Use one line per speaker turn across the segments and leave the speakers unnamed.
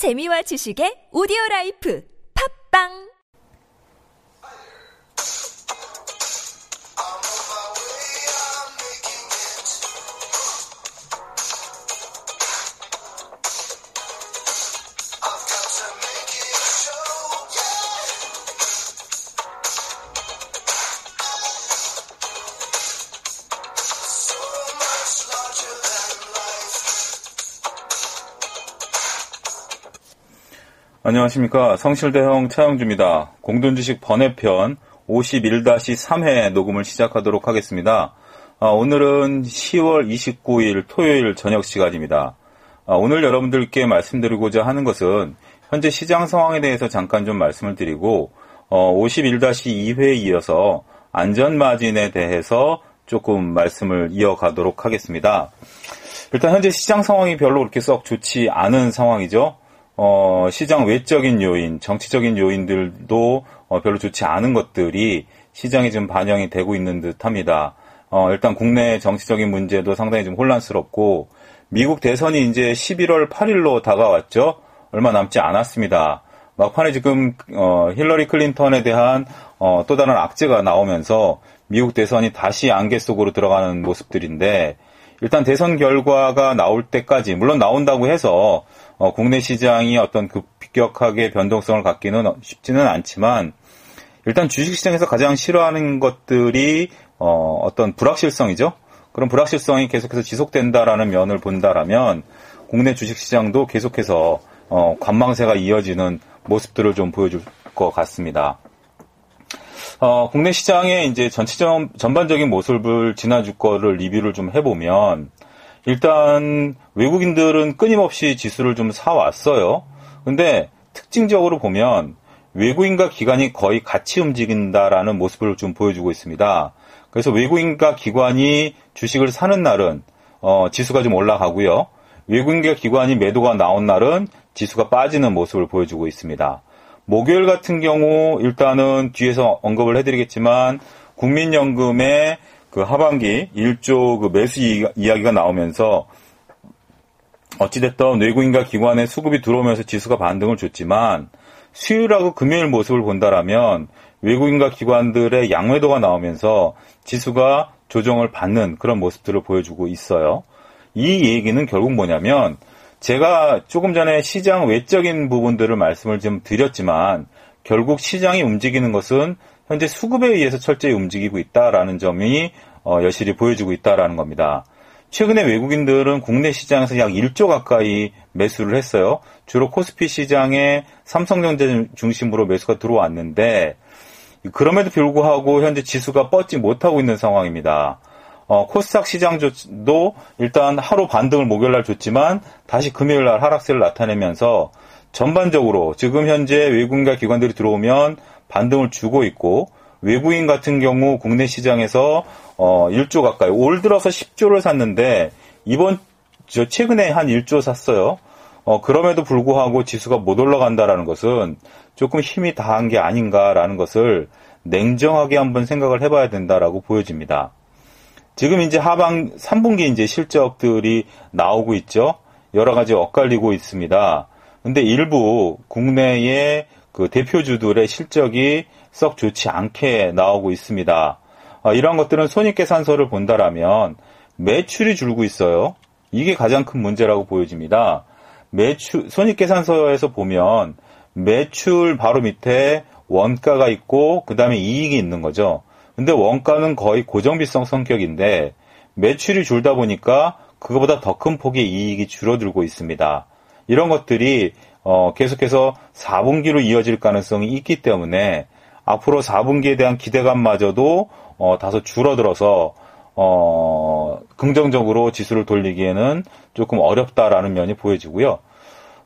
재미와 지식의 오디오 라이프. 팝빵
안녕하십니까. 성실대형 차영주입니다. 공돈주식 번외편 51-3회 녹음을 시작하도록 하겠습니다. 아, 오늘은 10월 29일 토요일 저녁 시간입니다. 아, 오늘 여러분들께 말씀드리고자 하는 것은 현재 시장 상황에 대해서 잠깐 좀 말씀을 드리고 어, 51-2회에 이어서 안전마진에 대해서 조금 말씀을 이어가도록 하겠습니다. 일단 현재 시장 상황이 별로 그렇게 썩 좋지 않은 상황이죠. 어, 시장 외적인 요인, 정치적인 요인들도 어, 별로 좋지 않은 것들이 시장에 좀 반영이 되고 있는 듯 합니다. 어, 일단 국내 정치적인 문제도 상당히 좀 혼란스럽고, 미국 대선이 이제 11월 8일로 다가왔죠? 얼마 남지 않았습니다. 막판에 지금, 어, 힐러리 클린턴에 대한, 어, 또 다른 악재가 나오면서 미국 대선이 다시 안개 속으로 들어가는 모습들인데, 일단 대선 결과가 나올 때까지, 물론 나온다고 해서 어, 국내 시장이 어떤 급격하게 변동성을 갖기는 쉽지는 않지만 일단 주식시장에서 가장 싫어하는 것들이 어, 어떤 불확실성이죠. 그런 불확실성이 계속해서 지속된다라는 면을 본다라면 국내 주식시장도 계속해서 어, 관망세가 이어지는 모습들을 좀 보여줄 것 같습니다. 어, 국내 시장의 이제 전체적 전반적인 모습을 지나줄 거를 리뷰를 좀 해보면 일단 외국인들은 끊임없이 지수를 좀 사왔어요. 근데 특징적으로 보면 외국인과 기관이 거의 같이 움직인다라는 모습을 좀 보여주고 있습니다. 그래서 외국인과 기관이 주식을 사는 날은 어, 지수가 좀 올라가고요. 외국인과 기관이 매도가 나온 날은 지수가 빠지는 모습을 보여주고 있습니다. 목요일 같은 경우 일단은 뒤에서 언급을 해드리겠지만 국민연금의 그 하반기 1조 그 매수 이야기가 나오면서 어찌됐든 외국인과 기관의 수급이 들어오면서 지수가 반등을 줬지만 수요일하고 금요일 모습을 본다라면 외국인과 기관들의 양매도가 나오면서 지수가 조정을 받는 그런 모습들을 보여주고 있어요. 이 얘기는 결국 뭐냐면 제가 조금 전에 시장 외적인 부분들을 말씀을 좀 드렸지만 결국 시장이 움직이는 것은 현재 수급에 의해서 철저히 움직이고 있다라는 점이 어, 여실히 보여주고 있다라는 겁니다. 최근에 외국인들은 국내 시장에서 약 1조 가까이 매수를 했어요. 주로 코스피 시장에 삼성전자 중심으로 매수가 들어왔는데 그럼에도 불구하고 현재 지수가 뻗지 못하고 있는 상황입니다. 어, 코스닥 시장도 일단 하루 반등을 목요일날 줬지만 다시 금요일날 하락세를 나타내면서 전반적으로 지금 현재 외국인과 기관들이 들어오면 반등을 주고 있고 외국인 같은 경우 국내 시장에서 어 1조 가까이 올 들어서 10조를 샀는데 이번 저 최근에 한 1조 샀어요. 어 그럼에도 불구하고 지수가 못 올라간다라는 것은 조금 힘이 다한 게 아닌가라는 것을 냉정하게 한번 생각을 해봐야 된다라고 보여집니다. 지금 이제 하방 3분기 이제 실적들이 나오고 있죠. 여러 가지 엇갈리고 있습니다. 근데 일부 국내의 그 대표주들의 실적이 썩 좋지 않게 나오고 있습니다. 어, 이러한 것들은 손익계산서를 본다라면 매출이 줄고 있어요. 이게 가장 큰 문제라고 보여집니다. 매출 손익계산서에서 보면 매출 바로 밑에 원가가 있고 그 다음에 이익이 있는 거죠. 근데 원가는 거의 고정비성 성격인데 매출이 줄다 보니까 그거보다 더 큰 폭의 이익이 줄어들고 있습니다. 이런 것들이 어, 계속해서 4분기로 이어질 가능성이 있기 때문에 앞으로 4분기에 대한 기대감마저도 어, 다소 줄어들어서 어, 긍정적으로 지수를 돌리기에는 조금 어렵다라는 면이 보여지고요.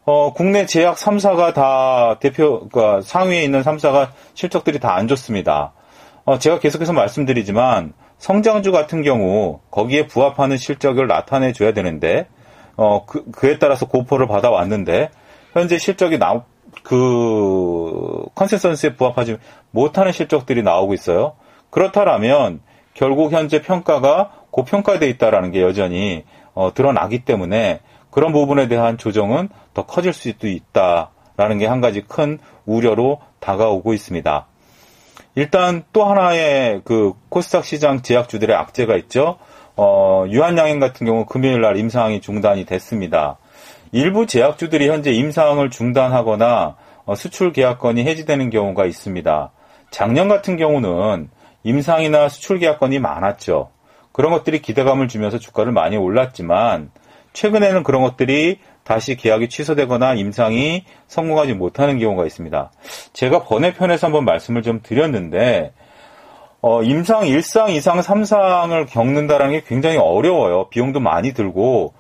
어, 국내 제약 3사가 다 대표, 그러니까 상위에 있는 3사가 실적들이 다 안 좋습니다. 어, 제가 계속해서 말씀드리지만 성장주 같은 경우 거기에 부합하는 실적을 나타내 줘야 되는데 어, 그, 그에 따라서 고포를 받아왔는데 현재 실적이 나, 그 컨센서스에 부합하지 못하는 실적들이 나오고 있어요. 그렇다면 결국 현재 평가가 고평가되어 있다라는 게 여전히 어, 드러나기 때문에 그런 부분에 대한 조정은 더 커질 수도 있다라는 게 한 가지 큰 우려로 다가오고 있습니다. 일단 또 하나의 그 코스닥 시장 제약주들의 악재가 있죠. 어, 유한양행 같은 경우 금요일 날 임상이 중단이 됐습니다. 일부 제약주들이 현재 임상을 중단하거나 어, 수출 계약건이 해지되는 경우가 있습니다. 작년 같은 경우는 임상이나 수출 계약건이 많았죠. 그런 것들이 기대감을 주면서 주가를 많이 올랐지만 최근에는 그런 것들이 다시 계약이 취소되거나 임상이 성공하지 못하는 경우가 있습니다. 제가 번외편에서 한번 말씀을 좀 드렸는데 어, 임상 1상, 2상, 3상을 겪는다는 게 굉장히 어려워요. 비용도 많이 들고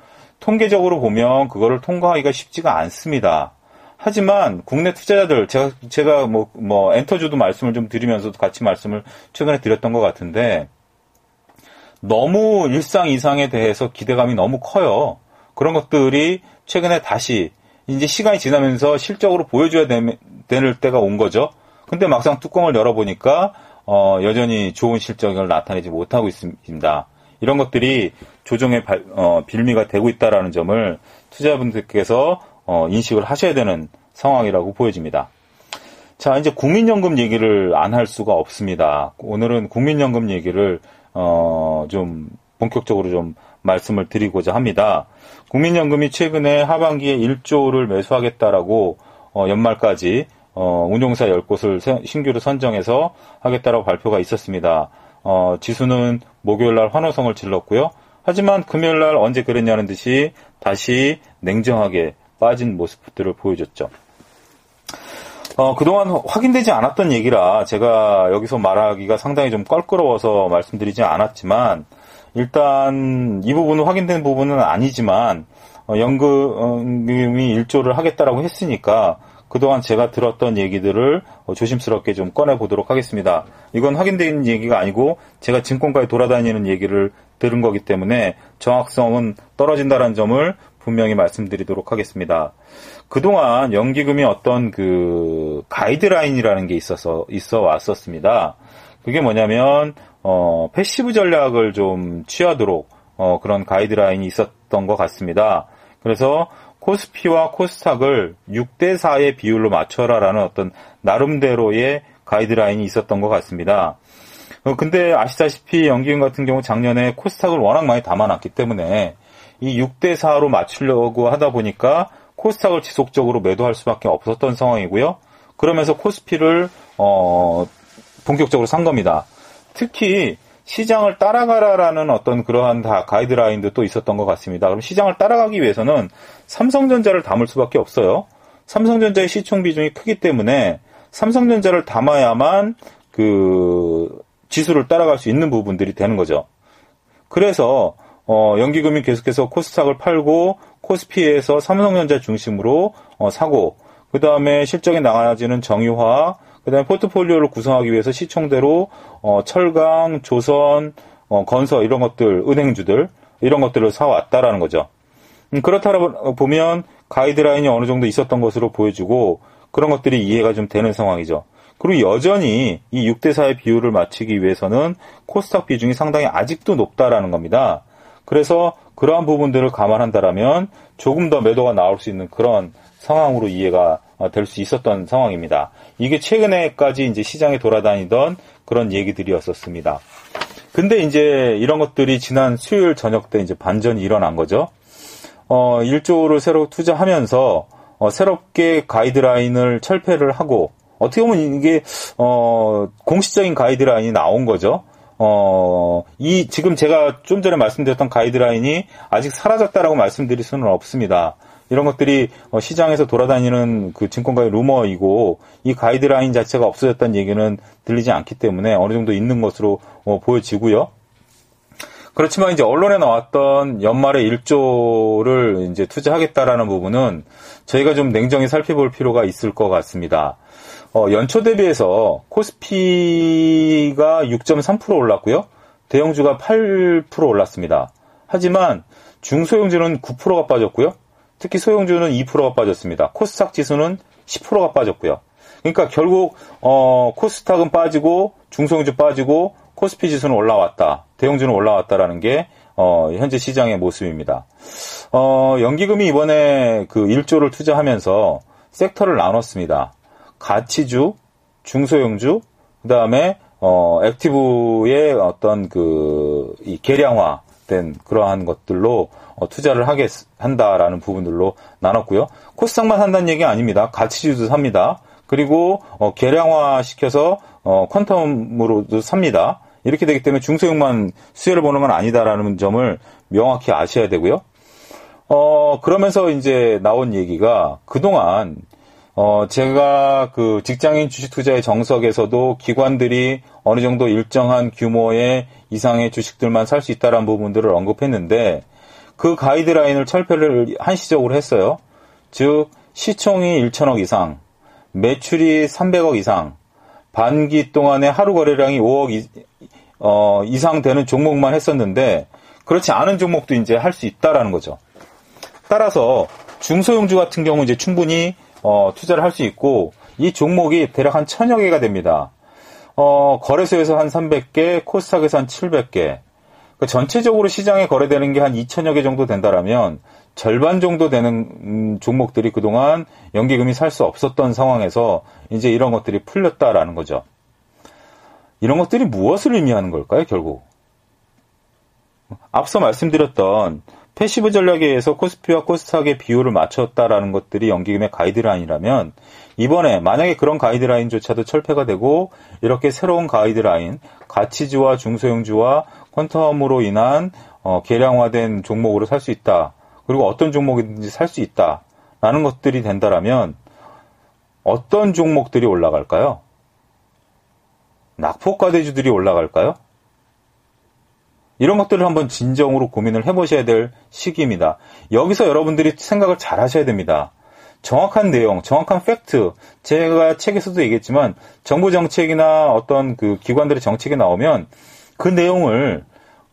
통계적으로 보면 그거를 통과하기가 쉽지가 않습니다. 하지만 국내 투자자들 제가 제가 뭐 뭐 엔터주도 말씀을 좀 드리면서도 같이 말씀을 최근에 드렸던 것 같은데 너무 일상 이상에 대해서 기대감이 너무 커요. 그런 것들이 최근에 다시 이제 시간이 지나면서 실적으로 보여줘야 될 때가 온 거죠. 근데 막상 뚜껑을 열어보니까 어, 여전히 좋은 실적을 나타내지 못하고 있습니다. 이런 것들이 조정의 발, 어, 빌미가 되고 있다라는 점을 투자분들께서 어, 인식을 하셔야 되는 상황이라고 보여집니다. 자, 이제 국민연금 얘기를 안 할 수가 없습니다. 오늘은 국민연금 얘기를 어, 좀 본격적으로 좀 말씀을 드리고자 합니다. 국민연금이 최근에 하반기에 1조를 매수하겠다라고 어, 연말까지 어, 운용사 10곳을 신규로 선정해서 하겠다라고 발표가 있었습니다. 어, 지수는 목요일 날 환호성을 질렀고요. 하지만 금요일 날 언제 그랬냐는 듯이 다시 냉정하게 빠진 모습들을 보여줬죠. 어, 그동안 확인되지 않았던 얘기라 제가 여기서 말하기가 상당히 좀 껄끄러워서 말씀드리지 않았지만 일단 이 부분은 확인된 부분은 아니지만 어, 연금이 일조를 하겠다라고 했으니까 그동안 제가 들었던 얘기들을 어, 조심스럽게 좀 꺼내 보도록 하겠습니다. 이건 확인된 얘기가 아니고 제가 증권가에 돌아다니는 얘기를 들은 거기 때문에 정확성은 떨어진다는 점을 분명히 말씀드리도록 하겠습니다. 그동안 연기금이 어떤 그 가이드라인이라는 게 있어서 있어 왔었습니다. 그게 뭐냐면 어, passive 전략을 좀 취하도록 어, 그런 가이드라인이 있었던 것 같습니다. 그래서 코스피와 코스닥을 6대 4의 비율로 맞춰라라는 어떤 나름대로의 가이드라인이 있었던 것 같습니다. 어, 근데 아시다시피 연기금 같은 경우 작년에 코스닥을 워낙 많이 담아놨기 때문에 이 6대 4로 맞추려고 하다 보니까 코스닥을 지속적으로 매도할 수밖에 없었던 상황이고요. 그러면서 코스피를 어, 본격적으로 산 겁니다. 특히 시장을 따라가라라는 어떤 그러한 다 가이드라인도 또 있었던 것 같습니다. 그럼 시장을 따라가기 위해서는 삼성전자를 담을 수밖에 없어요. 삼성전자의 시총 비중이 크기 때문에 삼성전자를 담아야만 그 지수를 따라갈 수 있는 부분들이 되는 거죠. 그래서 어, 연기금이 계속해서 코스닥을 팔고 코스피에서 삼성전자 중심으로 어, 사고 그 다음에 실적이 나아지는 정유화 그다음에 포트폴리오를 구성하기 위해서 시총대로 어, 철강, 조선, 어, 건설 이런 것들, 은행주들 이런 것들을 사왔다라는 거죠. 음, 그렇다 보면 가이드라인이 어느 정도 있었던 것으로 보여지고 그런 것들이 이해가 좀 되는 상황이죠. 그리고 여전히 이 6대4의 비율을 맞추기 위해서는 코스닥 비중이 상당히 아직도 높다라는 겁니다. 그래서 그러한 부분들을 감안한다라면 조금 더 매도가 나올 수 있는 그런 상황으로 이해가 어, 될수 있었던 상황입니다. 이게 최근에까지 이제 시장에 돌아다니던 그런 얘기들이었었습니다. 근데 이제 이런 것들이 지난 수요일 저녁 때 이제 반전이 일어난 거죠. 어, 1조를 새로 투자하면서 어, 새롭게 가이드라인을 철폐를 하고 어떻게 보면 이게 어, 공식적인 가이드라인이 나온 거죠. 어, 이 지금 제가 좀 전에 말씀드렸던 가이드라인이 아직 사라졌다라고 말씀드릴 수는 없습니다. 이런 것들이 어, 시장에서 돌아다니는 그 증권가의 루머이고 이 가이드라인 자체가 없어졌다는 얘기는 들리지 않기 때문에 어느 정도 있는 것으로 어, 보여지고요. 그렇지만 이제 언론에 나왔던 연말에 1조를 이제 투자하겠다라는 부분은 저희가 좀 냉정히 살펴볼 필요가 있을 것 같습니다. 어, 연초 대비해서 코스피가 6.3% 올랐고요. 대형주가 8% 올랐습니다. 하지만 중소형주는 9%가 빠졌고요. 특히 소형주는 2%가 빠졌습니다. 코스닥 지수는 10%가 빠졌고요. 그러니까 결국 어, 코스닥은 빠지고 중소형주 빠지고 코스피 지수는 올라왔다. 대형주는 올라왔다라는 게 어, 현재 시장의 모습입니다. 어, 연기금이 이번에 그 1조를 투자하면서 섹터를 나눴습니다. 가치주, 중소형주, 그 다음에 어, 액티브의 어떤 그, 이 계량화 된 그러한 것들로 어, 투자를 하겠, 한다라는 부분들로 나눴고요. 코스닥만 산다는 얘기 아닙니다. 가치주도 삽니다. 그리고 어, 계량화 시켜서 어, 퀀텀으로도 삽니다. 이렇게 되기 때문에 중소형만 수혜를 보는 건 아니다라는 점을 명확히 아셔야 되고요. 어, 그러면서 이제 나온 얘기가 그동안 어, 제가 그 직장인 주식 투자의 정석에서도 기관들이 어느 정도 일정한 규모의 이상의 주식들만 살 수 있다라는 부분들을 언급했는데 그 가이드라인을 철폐를 한시적으로 했어요. 즉, 시총이 1천억 이상, 매출이 300억 이상, 반기 동안에 하루 거래량이 5억 이, 어, 이상 되는 종목만 했었는데 그렇지 않은 종목도 이제 할 수 있다라는 거죠. 따라서 중소형주 같은 경우 이제 충분히 어, 투자를 할 수 있고 이 종목이 대략 한 천여 개가 됩니다. 어, 거래소에서 한 300개, 코스닥에서 한 700개. 그 전체적으로 시장에 거래되는 게 한 2천여 개 정도 된다라면 절반 정도 되는 음, 종목들이 그동안 연기금이 살 수 없었던 상황에서 이제 이런 것들이 풀렸다라는 거죠. 이런 것들이 무엇을 의미하는 걸까요, 결국? 앞서 말씀드렸던 passive 전략에 의해서 코스피와 코스닥의 비율을 맞췄다라는 것들이 연기금의 가이드라인이라면 이번에 만약에 그런 가이드라인조차도 철폐가 되고 이렇게 새로운 가이드라인 가치주와 중소형주와 퀀텀으로 인한 어, 계량화된 종목으로 살 수 있다. 그리고 어떤 종목이든지 살 수 있다 라는 것들이 된다라면 어떤 종목들이 올라갈까요? 낙폭과대주들이 올라갈까요? 이런 것들을 한번 진정으로 고민을 해보셔야 될 시기입니다. 여기서 여러분들이 생각을 잘 하셔야 됩니다. 정확한 내용, 정확한 팩트. 제가 책에서도 얘기했지만 정부 정책이나 어떤 그 기관들의 정책이 나오면 그 내용을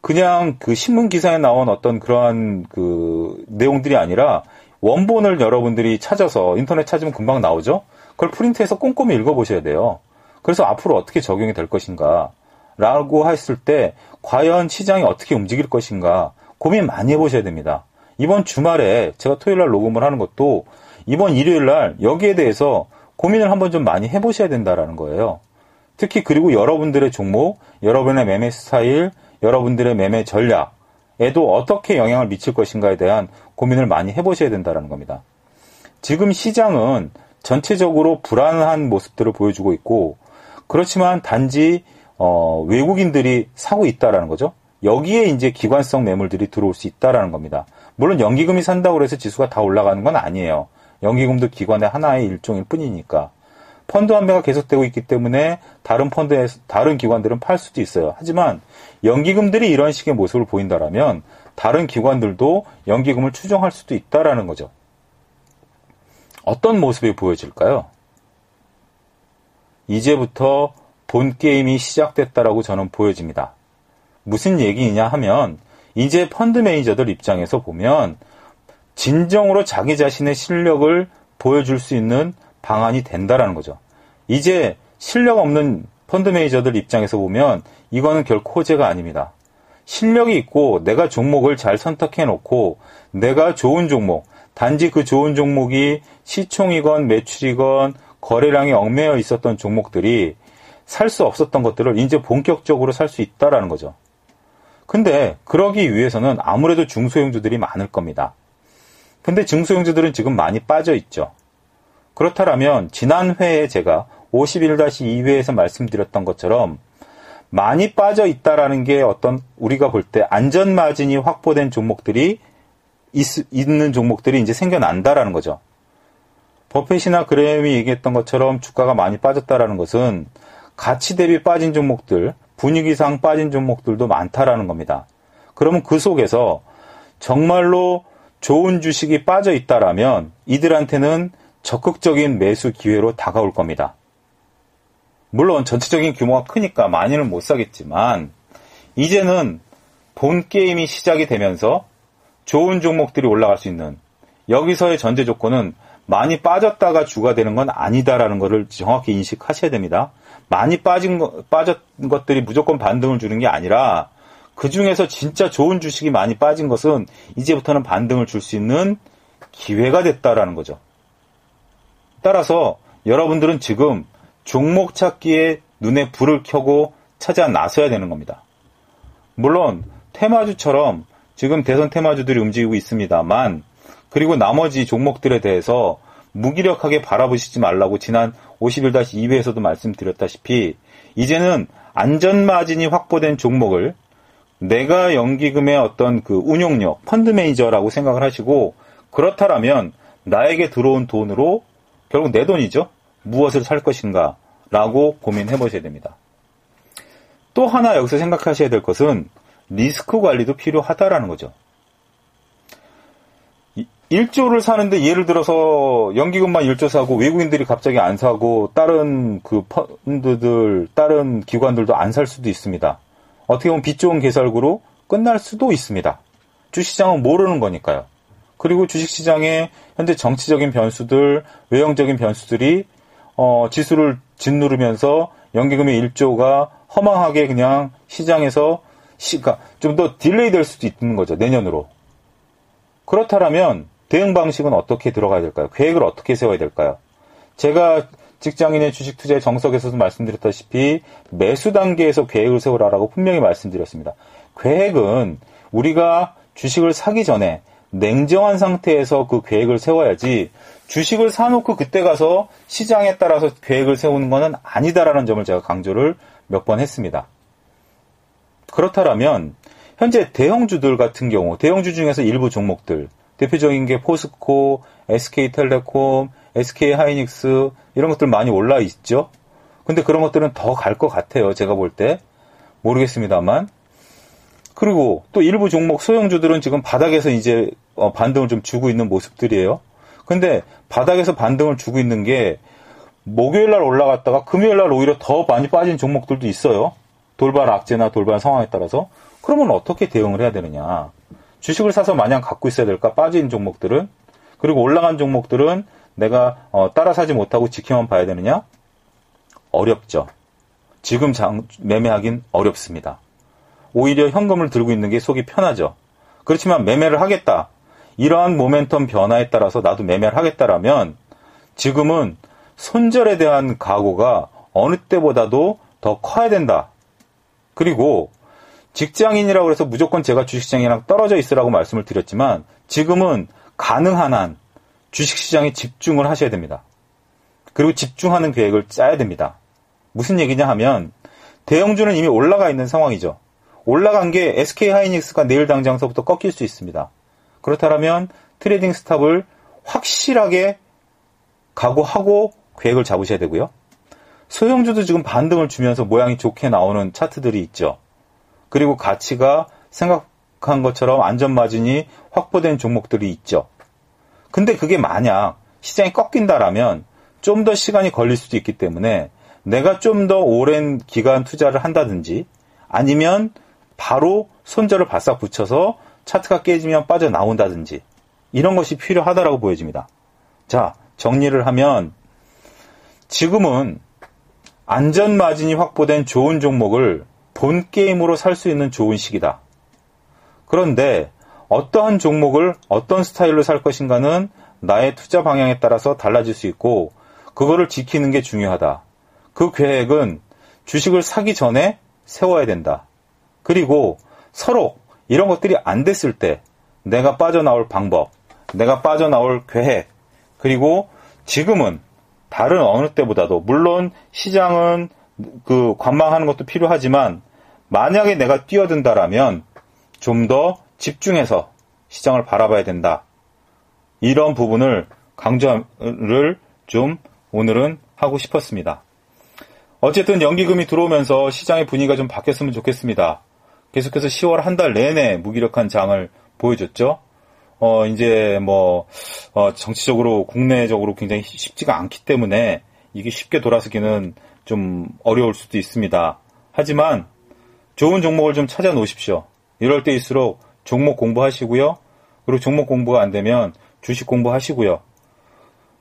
그냥 그 신문 기사에 나온 어떤 그러한 그 내용들이 아니라 원본을 여러분들이 찾아서 인터넷 찾으면 금방 나오죠? 그걸 프린트해서 꼼꼼히 읽어보셔야 돼요. 그래서 앞으로 어떻게 적용이 될 것인가. 라고 했을 때 과연 시장이 어떻게 움직일 것인가 고민 많이 해보셔야 됩니다. 이번 주말에 제가 토요일 날 녹음을 하는 것도 이번 일요일 날 여기에 대해서 고민을 한번 좀 많이 해보셔야 된다라는 거예요. 특히 그리고 여러분들의 종목, 여러분의 매매 스타일, 여러분들의 매매 전략에도 어떻게 영향을 미칠 것인가에 대한 고민을 많이 해보셔야 된다는 겁니다. 지금 시장은 전체적으로 불안한 모습들을 보여주고 있고 그렇지만 단지 어, 외국인들이 사고 있다라는 거죠. 여기에 이제 기관성 매물들이 들어올 수 있다라는 겁니다. 물론 연기금이 산다고 해서 지수가 다 올라가는 건 아니에요. 연기금도 기관의 하나의 일종일 뿐이니까. 펀드 환매가 계속되고 있기 때문에 다른 펀드에 다른 기관들은 팔 수도 있어요. 하지만 연기금들이 이런 식의 모습을 보인다라면 다른 기관들도 연기금을 추정할 수도 있다라는 거죠. 어떤 모습이 보여질까요? 이제부터 본 게임이 시작됐다라고 저는 보여집니다. 무슨 얘기냐 하면 이제 펀드 매니저들 입장에서 보면 진정으로 자기 자신의 실력을 보여줄 수 있는 방안이 된다라는 거죠. 이제 실력 없는 펀드 매니저들 입장에서 보면 이거는 결코 호재가 아닙니다. 실력이 있고 내가 종목을 잘 선택해 놓고 내가 좋은 종목, 단지 그 좋은 종목이 시총이건 매출이건 거래량이 얽매여 있었던 종목들이 살 수 없었던 것들을 이제 본격적으로 살 수 있다라는 거죠. 근데 그러기 위해서는 아무래도 중소형주들이 많을 겁니다. 근데 중소형주들은 지금 많이 빠져 있죠. 그렇다면 지난 회에 제가 51-2회에서 말씀드렸던 것처럼 많이 빠져 있다라는 게 어떤 우리가 볼 때 안전 마진이 확보된 종목들이 있, 있는 종목들이 이제 생겨난다라는 거죠. 버핏이나 그레임이 얘기했던 것처럼 주가가 많이 빠졌다라는 것은 가치 대비 빠진 종목들, 분위기상 빠진 종목들도 많다라는 겁니다. 그러면 그 속에서 정말로 좋은 주식이 빠져 있다라면 이들한테는 적극적인 매수 기회로 다가올 겁니다. 물론 전체적인 규모가 크니까 많이는 못 사겠지만 이제는 본 게임이 시작이 되면서 좋은 종목들이 올라갈 수 있는 여기서의 전제 조건은 많이 빠졌다가 주가 되는 건 아니다라는 것을 정확히 인식하셔야 됩니다. 많이 빠진 거, 빠졌던 것들이 무조건 반등을 주는 게 아니라 그 중에서 진짜 좋은 주식이 많이 빠진 것은 이제부터는 반등을 줄 수 있는 기회가 됐다라는 거죠. 따라서 여러분들은 지금 종목 찾기에 눈에 불을 켜고 찾아 나서야 되는 겁니다. 물론 테마주처럼 지금 대선 테마주들이 움직이고 있습니다만 그리고 나머지 종목들에 대해서 무기력하게 바라보시지 말라고 지난 51-2회에서도 말씀드렸다시피 이제는 안전마진이 확보된 종목을 내가 연기금의 어떤 그 운용력, 펀드 매니저라고 생각을 하시고 그렇다라면 나에게 들어온 돈으로 결국 내 돈이죠. 무엇을 살 것인가 라고 고민해 보셔야 됩니다. 또 하나 여기서 생각하셔야 될 것은 리스크 관리도 필요하다라는 거죠. 1조를 사는데 예를 들어서 연기금만 1조 사고 외국인들이 갑자기 안 사고 다른 그 펀드들, 다른 기관들도 안 살 수도 있습니다. 어떻게 보면 빚 좋은 개설구로 끝날 수도 있습니다. 주식시장은 모르는 거니까요. 그리고 주식시장에 현재 정치적인 변수들, 외형적인 변수들이 어, 지수를 짓누르면서 연기금의 1조가 허망하게 그냥 시장에서 시기가 좀 더 delay 될 수도 있는 거죠. 내년으로. 그렇다면 대응 방식은 어떻게 들어가야 될까요? 계획을 어떻게 세워야 될까요? 제가 직장인의 주식 투자의 정석에서도 말씀드렸다시피 매수 단계에서 계획을 세우라라고 분명히 말씀드렸습니다. 계획은 우리가 주식을 사기 전에 냉정한 상태에서 그 계획을 세워야지 주식을 사놓고 그때 가서 시장에 따라서 계획을 세우는 것은 아니다라는 점을 제가 강조를 몇 번 했습니다. 그렇다면 현재 대형주들 같은 경우 대형주 중에서 일부 종목들 대표적인 게 포스코, SK텔레콤, SK하이닉스 이런 것들 많이 올라 있죠. 근데 그런 것들은 더 갈 것 같아요. 제가 볼 때. 모르겠습니다만. 그리고 또 일부 종목 소형주들은 지금 바닥에서 이제 어, 반등을 좀 주고 있는 모습들이에요. 근데 바닥에서 반등을 주고 있는 게 목요일 날 올라갔다가 금요일 날 오히려 더 많이 빠진 종목들도 있어요. 돌발 악재나 돌발 상황에 따라서. 그러면 어떻게 대응을 해야 되느냐. 주식을 사서 마냥 갖고 있어야 될까? 빠진 종목들은 그리고 올라간 종목들은 내가 어, 따라 사지 못하고 지켜만 봐야 되느냐? 어렵죠. 지금 장, 매매하긴 어렵습니다. 오히려 현금을 들고 있는 게 속이 편하죠. 그렇지만 매매를 하겠다. 이러한 모멘텀 변화에 따라서 나도 매매를 하겠다라면 지금은 손절에 대한 각오가 어느 때보다도 더 커야 된다. 그리고 직장인이라고 해서 무조건 제가 주식시장이랑 떨어져 있으라고 말씀을 드렸지만 지금은 가능한 한 주식시장에 집중을 하셔야 됩니다. 그리고 집중하는 계획을 짜야 됩니다. 무슨 얘기냐 하면 대형주는 이미 올라가 있는 상황이죠. 올라간 게 SK 하이닉스가 내일 당장서부터 꺾일 수 있습니다. 그렇다면 trading stop을 확실하게 각오하고 계획을 잡으셔야 되고요. 소형주도 지금 반등을 주면서 모양이 좋게 나오는 차트들이 있죠. 그리고 가치가 생각한 것처럼 안전마진이 확보된 종목들이 있죠. 근데 그게 만약 시장이 꺾인다라면 좀 더 시간이 걸릴 수도 있기 때문에 내가 좀 더 오랜 기간 투자를 한다든지 아니면 바로 손절을 바싹 붙여서 차트가 깨지면 빠져나온다든지 이런 것이 필요하다라고 보여집니다. 자, 정리를 하면 지금은 안전 마진이 확보된 좋은 종목을 본 게임으로 살 수 있는 좋은 시기다. 그런데 어떠한 종목을 어떤 스타일로 살 것인가는 나의 투자 방향에 따라서 달라질 수 있고 그거를 지키는 게 중요하다. 그 계획은 주식을 사기 전에 세워야 된다. 그리고 서로 이런 것들이 안 됐을 때 내가 빠져나올 방법, 내가 빠져나올 계획, 그리고 지금은 다른 어느 때보다도 물론 시장은 그 관망하는 것도 필요하지만 만약에 내가 뛰어든다라면 좀 더 집중해서 시장을 바라봐야 된다. 이런 부분을 강조를 좀 오늘은 하고 싶었습니다. 어쨌든 연기금이 들어오면서 시장의 분위기가 좀 바뀌었으면 좋겠습니다. 계속해서 10월 한 달 내내 무기력한 장을 보여줬죠. 어, 이제 뭐, 어, 정치적으로, 국내적으로 굉장히 쉽지가 않기 때문에 이게 쉽게 돌아서기는 좀 어려울 수도 있습니다. 하지만 좋은 종목을 좀 찾아 놓으십시오. 이럴 때일수록 종목 공부하시고요. 그리고 종목 공부가 안 되면 주식 공부하시고요.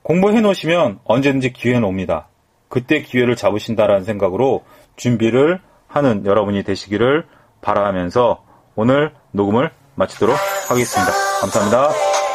공부해 놓으시면 언제든지 기회는 옵니다. 그때 기회를 잡으신다라는 생각으로 준비를 하는 여러분이 되시기를 바라면서 오늘 녹음을 마치도록 하겠습니다. 감사합니다.